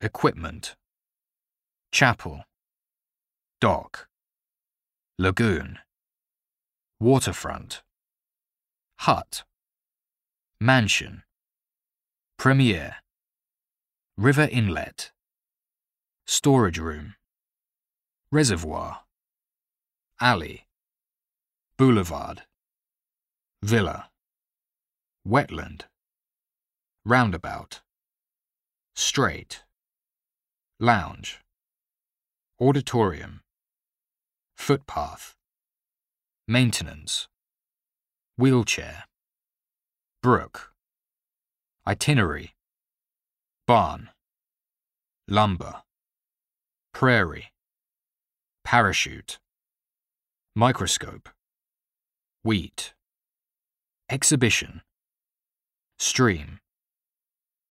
Equipment. Chapel. Dock. Lagoon. Waterfront. Hut. Mansion. Premier. River inlet. Storage room. Reservoir. Alley. Boulevard. Villa. Wetland. Roundabout. Straight. Lounge. Auditorium. Footpath. Maintenance. Wheelchair. Brook. Itinerary. Barn. Lumber. Prairie. Parachute. Microscope. Wheat. Exhibition. Stream.